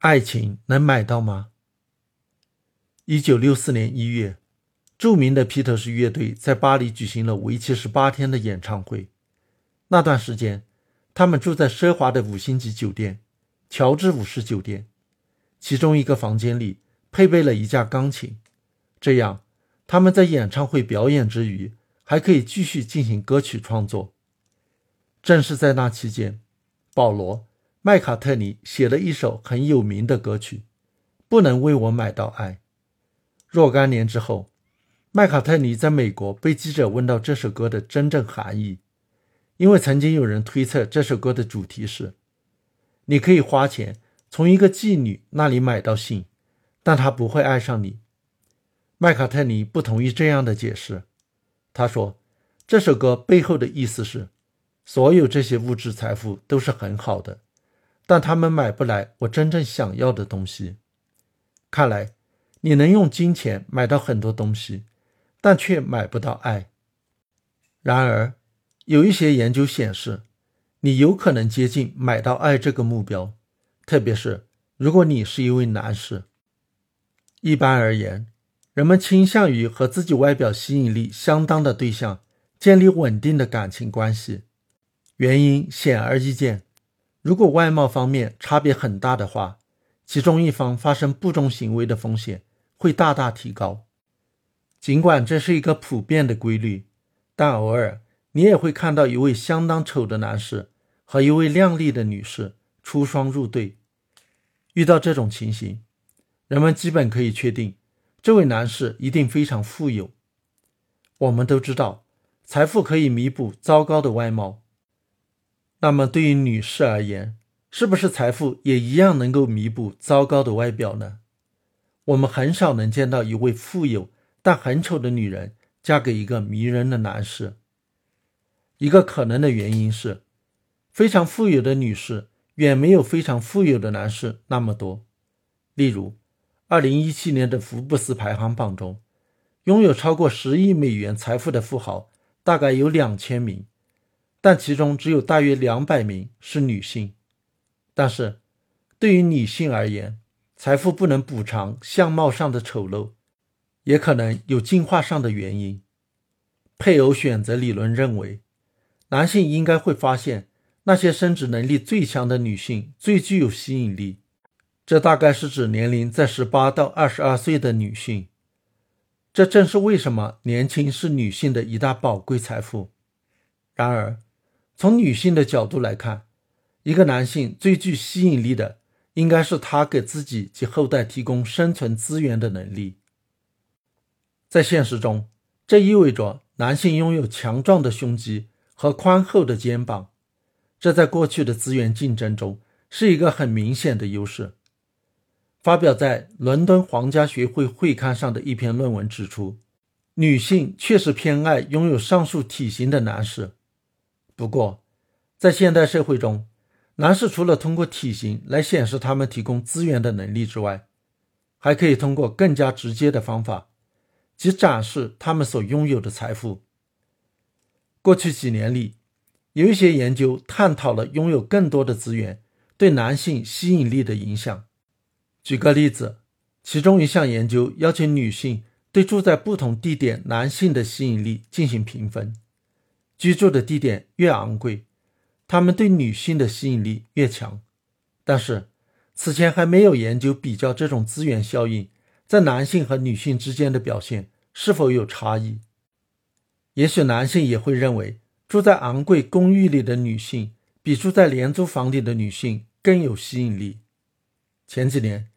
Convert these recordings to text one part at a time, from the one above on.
爱情能买到吗？一九六四年一月，著名的披头士乐队在巴黎举行了为期十八天的演唱会。那段时间，他们住在奢华的五星级酒店——乔治五世酒店，其中一个房间里配备了一架钢琴，这样他们在演唱会表演之余还可以继续进行歌曲创作。正是在那期间，保罗·麦卡特尼写了一首很有名的歌曲《不能为我买到爱》。若干年之后，麦卡特尼在美国被记者问到这首歌的真正含义，因为曾经有人推测这首歌的主题是：你可以花钱从一个妓女那里买到性，但她不会爱上你。麦卡特尼不同意这样的解释，他说，这首歌背后的意思是。所有这些物质财富都是很好的，但他们买不来我真正想要的东西。看来你能用金钱买到很多东西，但却买不到爱。然而，有一些研究显示，你有可能接近买到爱这个目标，特别是如果你是一位男士。一般而言，人们倾向于和自己外表吸引力相当的对象建立稳定的感情关系。原因显而易见，如果外貌方面差别很大的话，其中一方发生不忠行为的风险会大大提高。尽管这是一个普遍的规律，但偶尔你也会看到一位相当丑的男士和一位靓丽的女士出双入对。遇到这种情形，人们基本可以确定，这位男士一定非常富有。我们都知道，财富可以弥补糟糕的外貌。那么，对于女士而言，是不是财富也一样能够弥补糟糕的外表呢？我们很少能见到一位富有但很丑的女人嫁给一个迷人的男士。一个可能的原因是，非常富有的女士远没有非常富有的男士那么多。例如，2017年的福布斯排行榜中，拥有超过十亿美元财富的富豪大概有两千名。但其中只有大约两百名是女性。但是，对于女性而言，财富不能补偿相貌上的丑陋，也可能有进化上的原因。配偶选择理论认为，男性应该会发现那些生殖能力最强的女性最具有吸引力。这大概是指年龄在十八到二十二岁的女性。这正是为什么年轻是女性的一大宝贵财富。然而，从女性的角度来看，一个男性最具吸引力的，应该是他给自己及后代提供生存资源的能力。在现实中，这意味着男性拥有强壮的胸肌和宽厚的肩膀，这在过去的资源竞争中是一个很明显的优势。发表在伦敦皇家学会会刊上的一篇论文指出，女性确实偏爱拥有上述体型的男士。不过，在现代社会中，男士除了通过体型来显示他们提供资源的能力之外，还可以通过更加直接的方法，即展示他们所拥有的财富。过去几年里，有一些研究探讨了拥有更多的资源对男性吸引力的影响。举个例子，其中一项研究要求女性对住在不同地点男性的吸引力进行评分。居住的地点越昂贵，他们对女性的吸引力越强。但是，此前还没有研究比较这种资源效应在男性和女性之间的表现是否有差异。也许男性也会认为住在昂贵公寓里的女性比住在廉租房里的女性更有吸引力。前几年，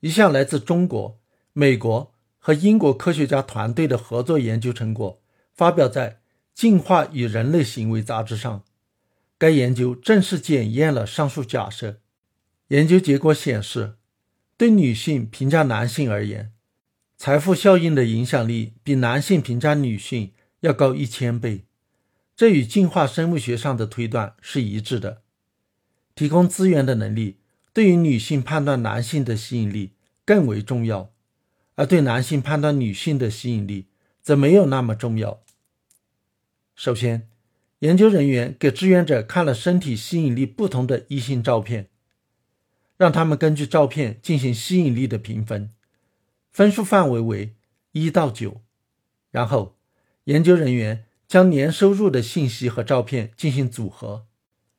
一项来自中国、美国和英国科学家团队的合作研究成果发表在。《进化与人类行为》杂志上，该研究正式检验了上述假设。研究结果显示，对女性评价男性而言，财富效应的影响力比男性评价女性要高一千倍。这与进化生物学上的推断是一致的。提供资源的能力对于女性判断男性的吸引力更为重要，而对男性判断女性的吸引力则没有那么重要。首先，研究人员给志愿者看了身体吸引力不同的异性照片，让他们根据照片进行吸引力的评分，分数范围为一到九。然后，研究人员将年收入的信息和照片进行组合，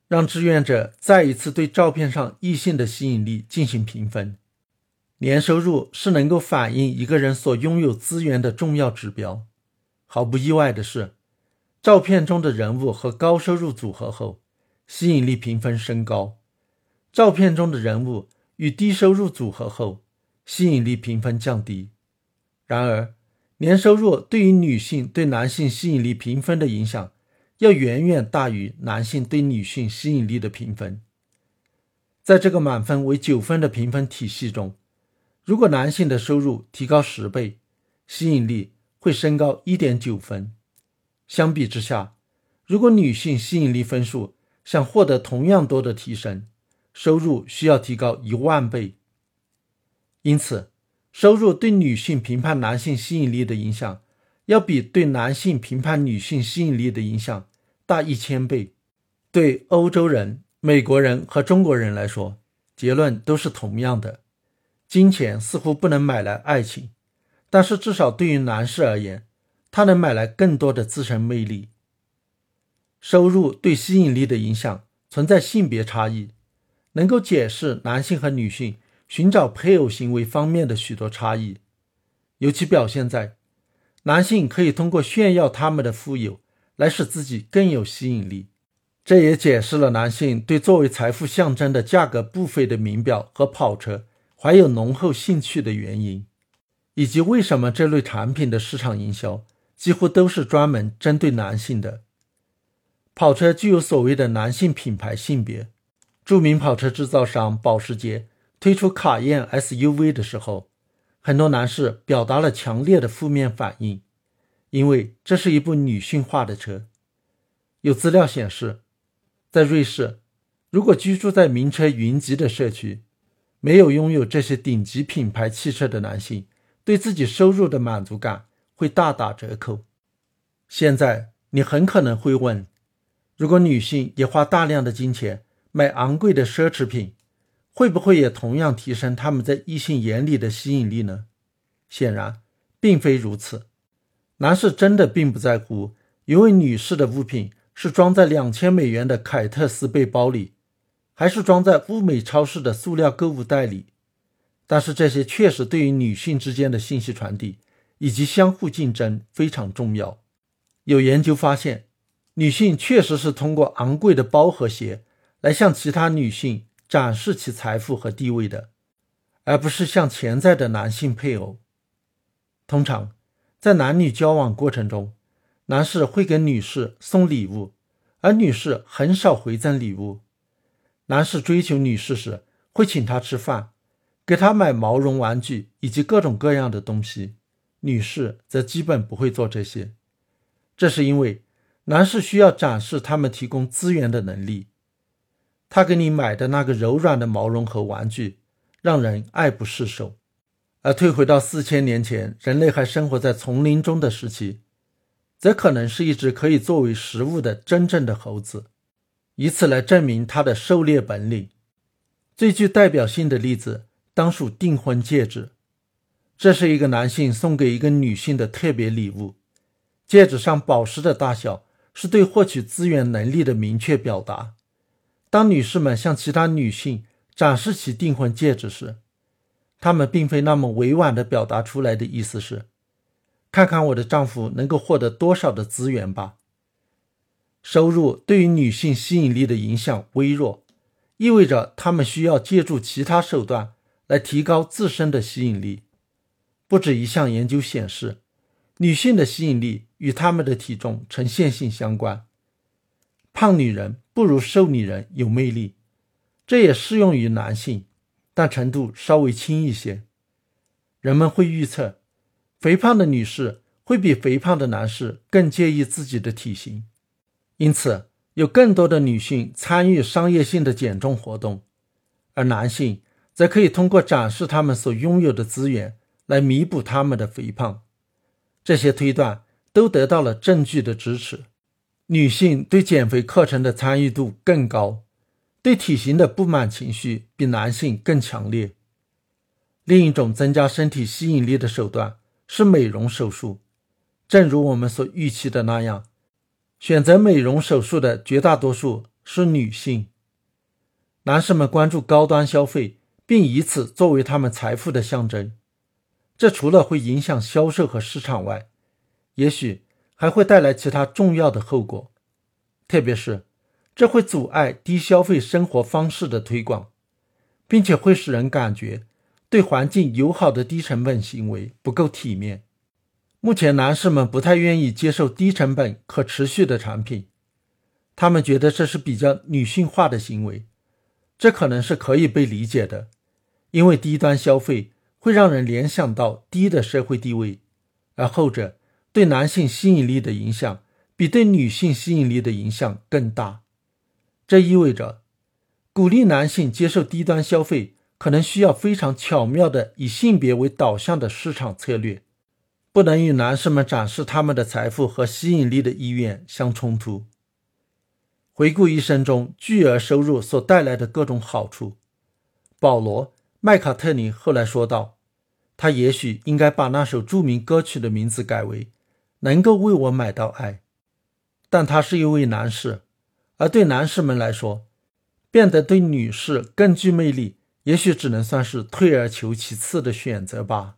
让志愿者再一次对照片上异性的吸引力进行评分。年收入是能够反映一个人所拥有资源的重要指标。毫不意外的是，照片中的人物和高收入组合后，吸引力评分升高；照片中的人物与低收入组合后，吸引力评分降低。然而，年收入对于女性对男性吸引力评分的影响，要远远大于男性对女性吸引力的评分。在这个满分为九分的评分体系中，如果男性的收入提高十倍，吸引力会升高一点九分。相比之下，如果女性吸引力分数想获得同样多的提升，收入需要提高一万倍。因此，收入对女性评判男性吸引力的影响，要比对男性评判女性吸引力的影响大一千倍。对欧洲人、美国人和中国人来说，结论都是同样的。金钱似乎不能买来爱情，但是至少对于男士而言，它能买来更多的自身魅力。收入对吸引力的影响存在性别差异，能够解释男性和女性寻找配偶行为方面的许多差异，尤其表现在男性可以通过炫耀他们的富有来使自己更有吸引力。这也解释了男性对作为财富象征的价格不菲的名表和跑车。怀有浓厚兴趣的原因，以及为什么这类产品的市场营销几乎都是专门针对男性的。跑车具有所谓的男性品牌性别。著名跑车制造商保时捷推出卡宴 SUV 的时候，很多男士表达了强烈的负面反应，因为这是一部女性化的车。有资料显示，在瑞士，如果居住在名车云集的社区，没有拥有这些顶级品牌汽车的男性，对自己收入的满足感会大打折扣。现在你很可能会问：如果女性也花大量的金钱买昂贵的奢侈品，会不会也同样提升他们在异性眼里的吸引力呢？显然，并非如此。男士真的并不在乎一位女士的物品是装在两千美元的凯特斯背包里。还是装在物美超市的塑料购物袋里，但是这些确实对于女性之间的信息传递以及相互竞争非常重要。有研究发现，女性确实是通过昂贵的包和鞋来向其他女性展示其财富和地位的，而不是向潜在的男性配偶。通常，在男女交往过程中，男士会给女士送礼物，而女士很少回赠礼物。男士追求女士时，会请她吃饭，给她买毛绒玩具以及各种各样的东西；女士则基本不会做这些。这是因为男士需要展示他们提供资源的能力。他给你买的那个柔软的毛绒和玩具，让人爱不释手。而退回到四千年前，人类还生活在丛林中的时期，则可能是一只可以作为食物的真正的猴子。以此来证明他的狩猎本领。最具代表性的例子当属订婚戒指。这是一个男性送给一个女性的特别礼物。戒指上宝石的大小是对获取资源能力的明确表达。当女士们向其他女性展示其订婚戒指时，她们并非那么委婉地表达出来的意思是：“看看我的丈夫能够获得多少的资源吧。”收入对于女性吸引力的影响微弱，意味着她们需要借助其他手段来提高自身的吸引力。不止一项研究显示，女性的吸引力与她们的体重呈线性相关。胖女人不如瘦女人有魅力，这也适用于男性，但程度稍微轻一些。人们会预测，肥胖的女士会比肥胖的男士更介意自己的体型。因此，有更多的女性参与商业性的减重活动，而男性则可以通过展示他们所拥有的资源来弥补他们的肥胖。这些推断都得到了证据的支持。女性对减肥课程的参与度更高，对体型的不满情绪比男性更强烈。另一种增加身体吸引力的手段是美容手术。正如我们所预期的那样，选择美容手术的绝大多数是女性。男士们关注高端消费，并以此作为他们财富的象征。这除了会影响销售和市场外，也许还会带来其他重要的后果，特别是这会阻碍低消费生活方式的推广，并且会使人感觉对环境友好的低成本行为不够体面。目前，男士们不太愿意接受低成本、可持续的产品，他们觉得这是比较女性化的行为。这可能是可以被理解的，因为低端消费。会让人联想到低的社会地位，而后者对男性吸引力的影响比对女性吸引力的影响更大。这意味着，鼓励男性接受低端消费，可能需要非常巧妙的以性别为导向的市场策略，不能与男士们展示他们的财富和吸引力的意愿相冲突。回顾一生中巨额收入所带来的各种好处，保罗·麦卡特尼后来说道。他也许应该把那首著名歌曲的名字改为“能够为我买到爱”，但他是一位男士，而对男士们来说，变得对女士更具魅力，也许只能算是退而求其次的选择吧。